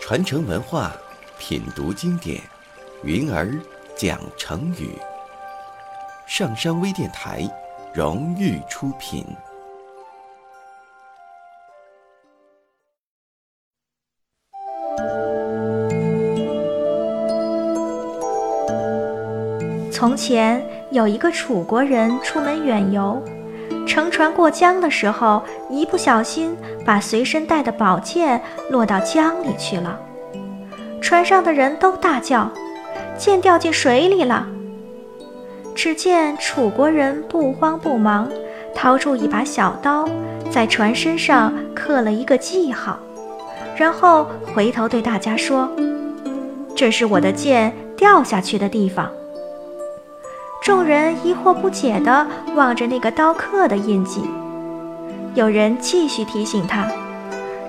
传承文化，品读经典，云儿讲成语。上山微电台荣誉出品。从前有一个楚国人出门远游，乘船过江的时候，一不小心把随身带的宝剑落到江里去了。船上的人都大叫：“剑掉进水里了！”只见楚国人不慌不忙，掏出一把小刀，在船身上刻了一个记号，然后回头对大家说：“这是我的剑掉下去的地方。”众人疑惑不解地望着那个刀刻的印记。有人继续提醒他：“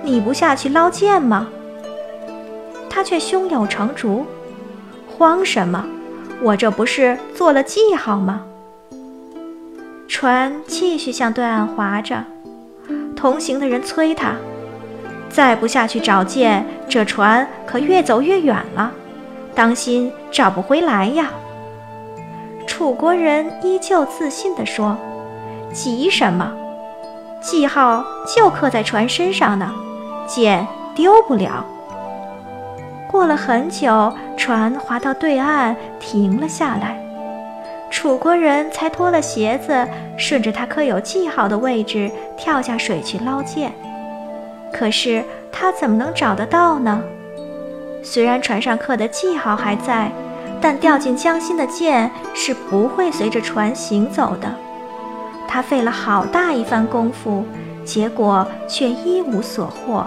你不下去捞剑吗？”他却胸有成竹，慌什么？我这不是做了记号吗？船继续向对岸划着，同行的人催他：“再不下去找剑，这船可越走越远了，当心找不回来呀！”楚国人依旧自信地说：“急什么？记号就刻在船身上呢，剑丢不了。”过了很久，船划到对岸停了下来，楚国人才脱了鞋子，顺着他刻有记号的位置跳下水去捞剑。可是他怎么能找得到呢？虽然船上刻的记号还在，但掉进江心的剑是不会随着船行走的。他费了好大一番功夫，结果却一无所获，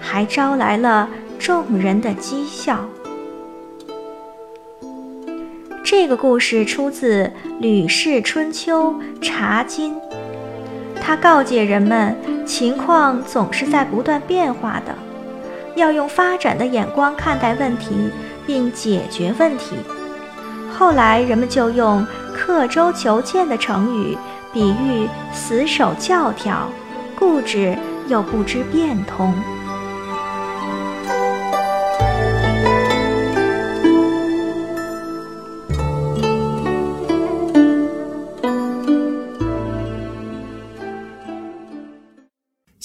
还招来了。众人的讥笑。这个故事出自《吕氏春秋·茶经》，他告诫人们，情况总是在不断变化的，要用发展的眼光看待问题，并解决问题。后来人们就用“刻舟求剑”的成语，比喻死守教条、固执又不知变通。